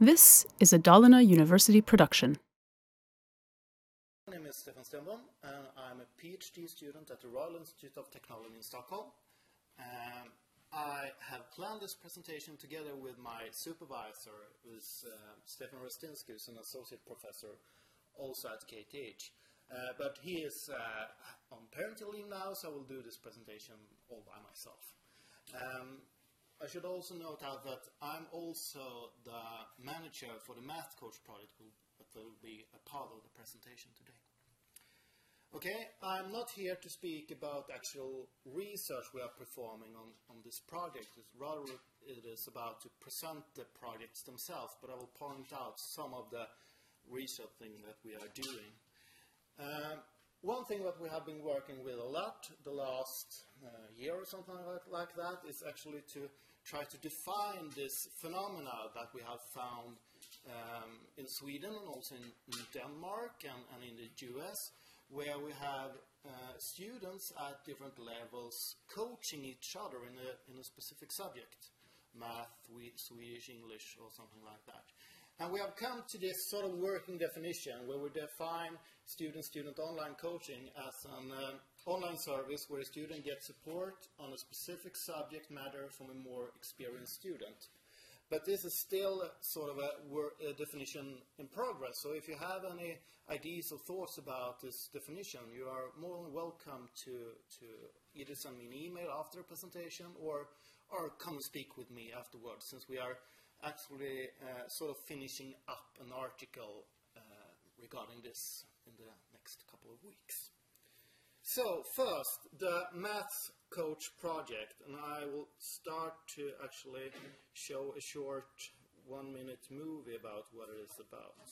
This is a Dalarna University production. My name is Stefan Stenbom, and I'm a PhD student at the Royal Institute of Technology in Stockholm. Um, I have planned this presentation together with my supervisor, who's uh, Stefan Hrastinski, who's an associate professor also at KTH. Uh, but he is uh, on parental leave now, so I will do this presentation all by myself. Um, I should also note out that I'm also the manager for the Math Coach project that will be a part of the presentation today. Okay, I'm not here to speak about actual research we are performing on, on this project. It's rather, it is about to present the projects themselves, but I will point out some of the research thing that we are doing. Um, one thing that we have been working with a lot the last uh, year or something like, like that is actually to try to define this phenomena that we have found um, in Sweden and also in, in Denmark and, and, in the US, where we have uh, students at different levels coaching each other in a, in a specific subject, math, Swedish, English, or something like that. And we have come to this sort of working definition where we define student-student online coaching as an uh, online service where a student gets support on a specific subject matter from a more experienced student. But this is still sort of a, a, definition in progress. So if you have any ideas or thoughts about this definition, you are more than welcome to, to either send me an email after the presentation or, or come and speak with me afterwards, since we are actually uh, sort of finishing up an article uh, regarding this in the next couple of weeks. So first, the Maths Coach project, and I will start to actually show a short one-minute movie about what it is about.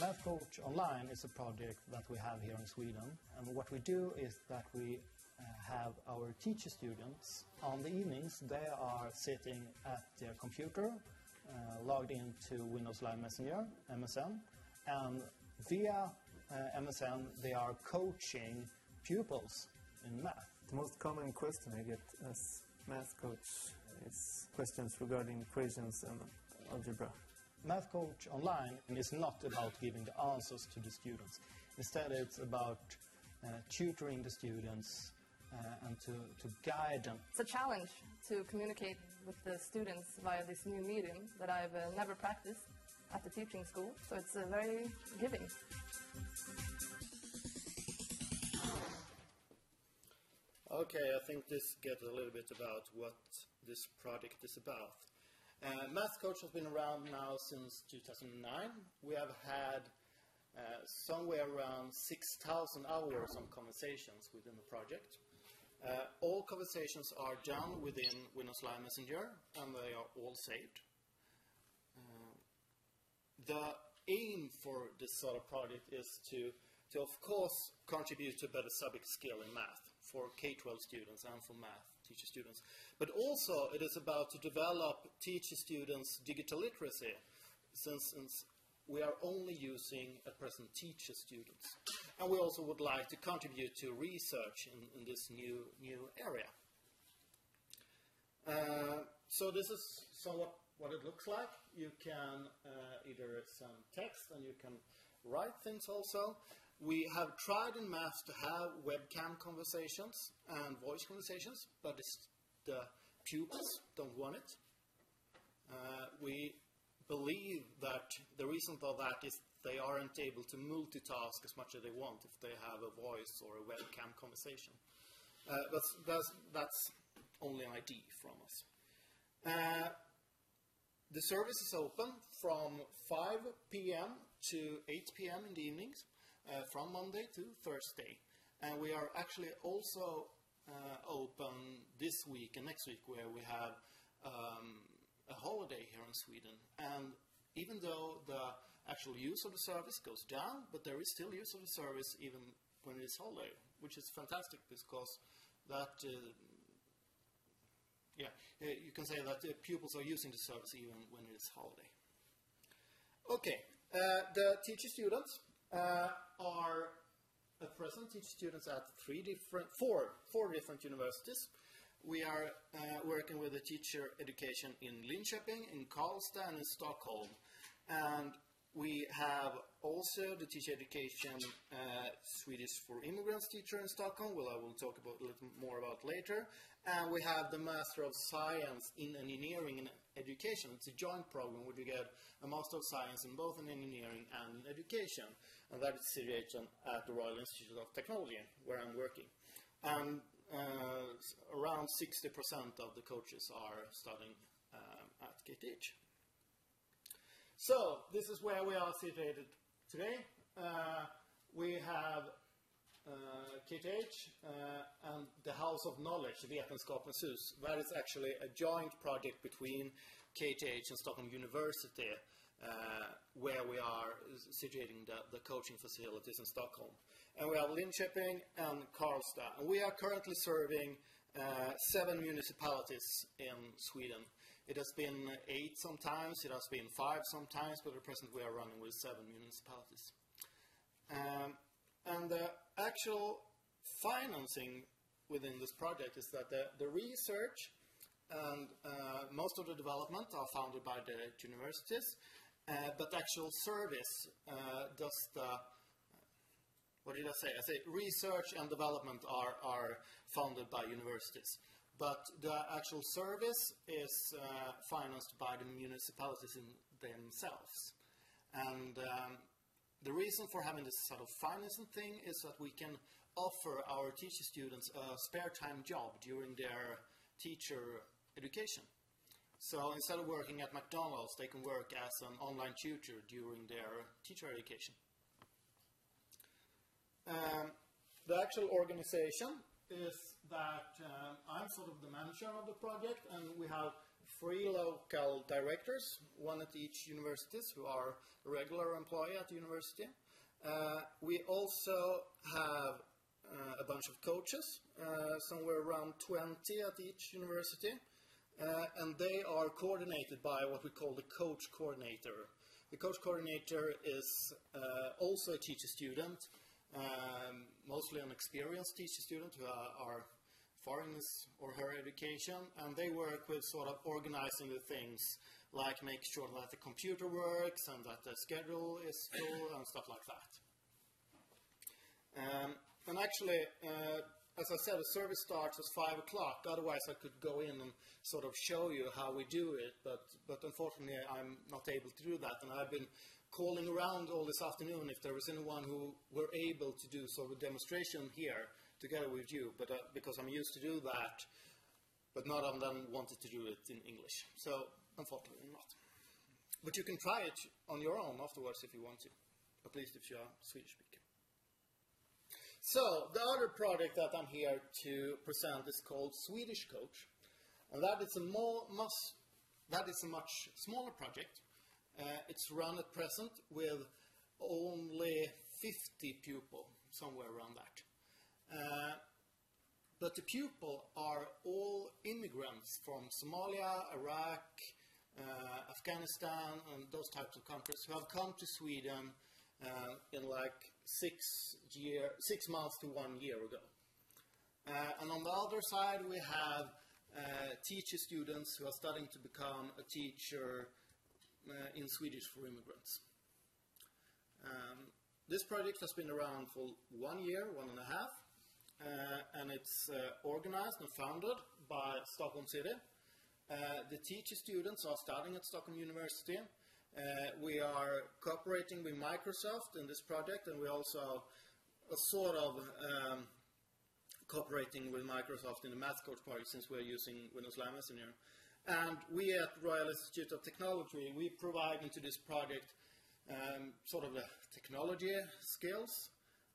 Math Coach Online is a project that we have here in Sweden. And what we do is that we uh, have our teacher students on the evenings, they are sitting at their computer, uh, logged into Windows Live Messenger, MSN, and via uh, MSN they are coaching pupils in math. The most common question I get as math coach is questions regarding equations and algebra. Math Coach Online is not about giving the answers to the students. Instead, it's about uh, tutoring the students uh, and to, to guide them. It's a challenge to communicate with the students via this new medium that I've uh, never practiced at the teaching school, so it's uh, very giving. Okay, I think this gets a little bit about what this project is about. Uh, Math Coach has been around now since 2009. We have had uh, somewhere around 6,000 hours of conversations within the project. Uh, all conversations are done within Windows Live Messenger and they are all saved. Uh, the aim for this sort of project is to, to of course contribute to better subject skill in math for K-12 students and for math teacher students. But also it is about to develop teacher students digital literacy since, since we are only using at present teacher students. And we also would like to contribute to research in, in this new, new area. Uh, so this is somewhat what it looks like. You can uh, either send text and you can write things also. We have tried in math to have webcam conversations and voice conversations, but the pupils don't want it. Uh, we believe that the reason for that is they aren't able to multitask as much as they want if they have a voice or a webcam conversation. Uh, but that's, that's, only an idea from us. Uh, the service is open from 5 p.m. to 8 p.m. in the evenings uh, from Monday to Thursday. And we are actually also uh, open this week and next week where we have um, a holiday here in Sweden. And even though the actual use of the service goes down, but there is still use of the service even when it is holiday, which is fantastic because that uh, yeah, you can say that uh, pupils are using the service even when it is holiday. Okay, uh, the teacher students uh, are at present teacher students at three different, four, four different universities. We are uh, working with the teacher education in Linköping, in Karlstad, and in Stockholm. And we have also the teacher education uh, Swedish for immigrants teacher in Stockholm, which I will talk about a little more about later. And we have the Master of Science in Engineering and Education. It's a joint program where you get a Master of Science in both in engineering and in education. And that is situated at the Royal Institute of Technology, where I'm working. And uh, around 60% of the coaches are studying um, at KTH. So, this is where we are situated today. Uh, we have uh, KTH uh, and the House of Knowledge, Vetenskapens hus. That is actually a joint project between KTH and Stockholm University, uh, where we are situating the, the coaching facilities in Stockholm. And we have Linköping and Karlstad. And we are currently serving uh, seven municipalities in Sweden. It has been eight sometimes, it has been five sometimes, but at present we are running with seven municipalities. Um, and the actual financing within this project is that the, the research and uh, most of the development are funded by the universities, uh, but actual service uh, does the what did I say? I say research and development are, are funded by universities. But the actual service is uh, financed by the municipalities themselves. And um, the reason for having this sort of financing thing is that we can offer our teacher students a spare time job during their teacher education. So instead of working at McDonald's, they can work as an online tutor during their teacher education. Um, the actual organization is that um, I'm sort of the manager of the project, and we have three local directors, one at each universities who are regular employee at the university. Uh, we also have uh, a bunch of coaches, uh, somewhere around 20 at each university, uh, and they are coordinated by what we call the coach coordinator. The coach coordinator is uh, also a teacher student, um, mostly an experienced teacher student who are, are his or her education, and they work with sort of organizing the things, like make sure that the computer works and that the schedule is full and stuff like that. Um, and actually, uh, as I said, the service starts at 5 o'clock. Otherwise, I could go in and sort of show you how we do it, but, but unfortunately, I'm not able to do that. And I've been calling around all this afternoon if there was anyone who were able to do sort of a demonstration here together with you, but uh, because I'm used to do that, but none of them wanted to do it in English. So, unfortunately not. But you can try it on your own afterwards if you want to, at least if you are Swedish speaking. So, the other project that I'm here to present is called Swedish Coach, and that is a more, much, that is a much smaller project. Uh, it's run at present with only 50 pupils, somewhere around that. But the pupils are all immigrants from Somalia, Iraq, uh, Afghanistan, and those types of countries who have come to Sweden uh, in like six, year, six months to one year ago. Uh, and on the other side, we have uh, teacher students who are studying to become a teacher uh, in Swedish for immigrants. Um, this project has been around for one year, one and a half, and it's uh, organized and founded by Stockholm City. Uh, the teacher students are studying at Stockholm University. Uh, we are cooperating with Microsoft in this project, and we also are sort of um, cooperating with Microsoft in the Math Coach project since we're using Windows Live Messenger. And we at Royal Institute of Technology, we provide into this project um, sort of the technology skills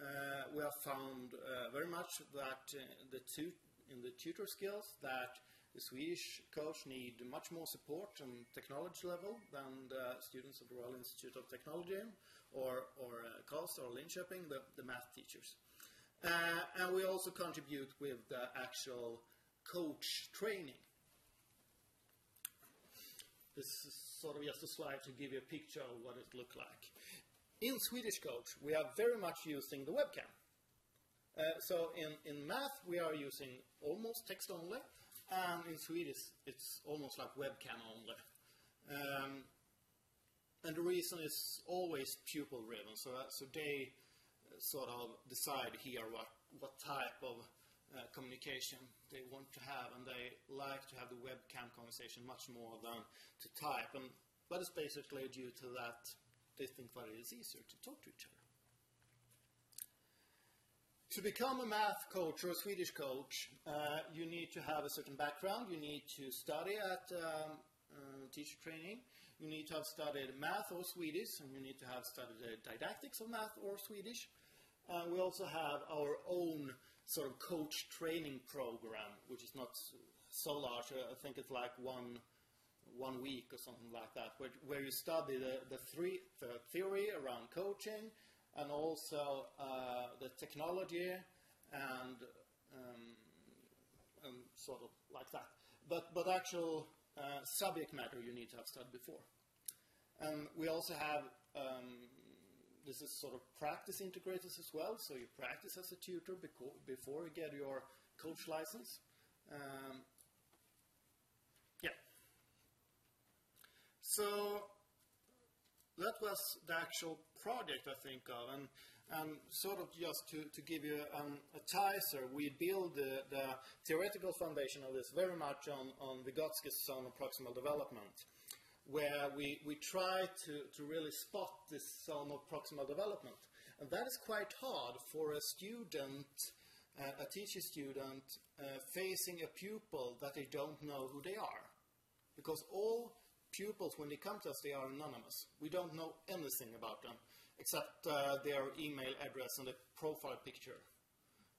uh, we have found uh, very much that uh, the two, in the tutor skills that the Swedish coach need much more support and technology level than the students of the Royal Institute of Technology or, or uh, or Linköping, the, the math teachers. Uh, and we also contribute with the actual coach training. This is sort of just a slide to give you a picture of what it looked like. In Swedish Coach, we are very much using the webcam. Uh, so in, in math, we are using almost text only, and in Swedish, it's almost like webcam only. Um, and the reason is always pupil driven, so, uh, so they uh, sort of decide here what, what type of uh, communication they want to have, and they like to have the webcam conversation much more than to type. And that is basically due to that they think that it is easier to talk to each other. To become a math coach or a Swedish coach, uh, you need to have a certain background. You need to study at um, uh, teacher training. You need to have studied math or Swedish, and you need to have studied the didactics of math or Swedish. Uh, we also have our own sort of coach training program, which is not so large. I think it's like one one week or something like that, where, where you study the, the, three, the theory around coaching, and also uh, the technology and, um, and sort of like that. But, but actual uh, subject matter you need to have studied before. And we also have, um, this is sort of practice integrators as well, so you practice as a tutor before you get your coach license. Um, yeah. So that was the actual project I think of. And, and sort of just to, to give you um, a teaser, we build the, the, theoretical foundation of this very much on, on Vygotsky's zone of proximal development, where we, we try to, to really spot this zone of proximal development. And that is quite hard for a student, uh, a teacher student, uh, facing a pupil that they don't know who they are. Because all pupils, when they come to us, they are anonymous. We don't know anything about them except uh, their email address and the profile picture.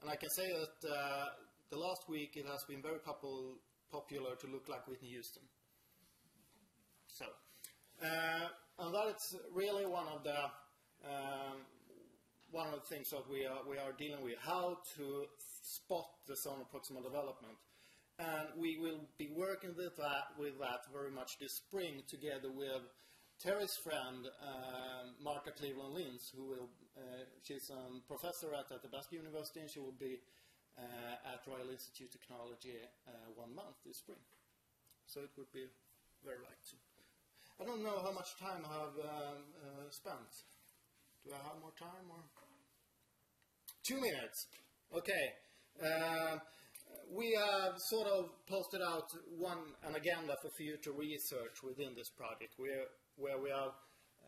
And I can say that uh, the last week it has been very popular to look like Whitney Houston. So, uh, and that is really one of the um, one of the things that we are we are dealing with: how to spot the zone of proximal development and we will be working with that, with that very much this spring together with Terry's friend, um, Marta Cleveland-Innes, who will, uh, she's a professor at, at Athabasca University and she will be uh, at Royal Institute of Technology uh, one month this spring. So it would be very like to. I don't know how much time I have um, uh, spent. Do I have more time or? Two minutes. Okay. We have sort of posted out one an agenda for future research within this project, where where we have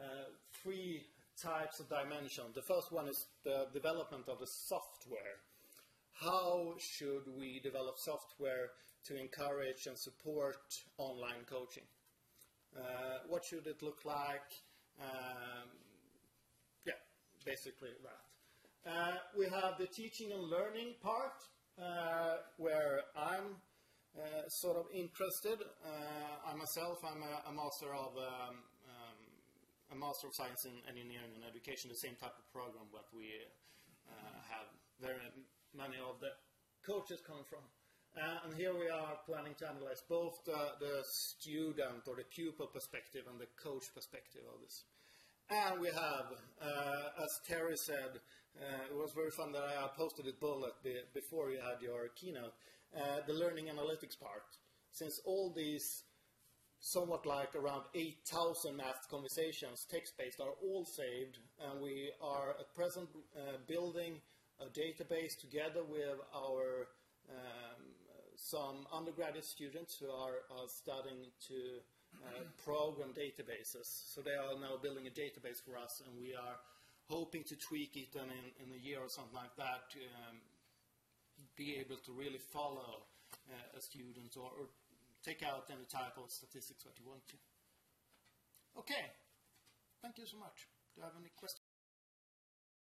uh, three types of dimension. The first one is the development of the software. How should we develop software to encourage and support online coaching? Uh, what should it look like? Um, yeah, basically that. Uh, we have the teaching and learning part, where I'm uh, sort of interested. Uh, I myself, I'm a, a master of um, um, a Master of Science in Engineering and Education, the same type of program that we have very many of the coaches come from. Uh, and here we are planning to analyze both the, the, student or the pupil perspective and the coach perspective of this. And we have, uh, as Terry said, uh, it was very fun that I posted it bullet be before you had your keynote, uh, the learning analytics part. Since all these somewhat like around 8,000 math conversations, text-based, are all saved, and we are at present uh, building a database together with our um, some undergraduate students who are, are studying to uh, program databases. So they are now building a database for us, and we are hoping to tweak it and in, in a year or something like that, um, be able to really follow uh, a student or, or, take out any type of statistics that you want to. Okay, thank you so much. Do you have any questions?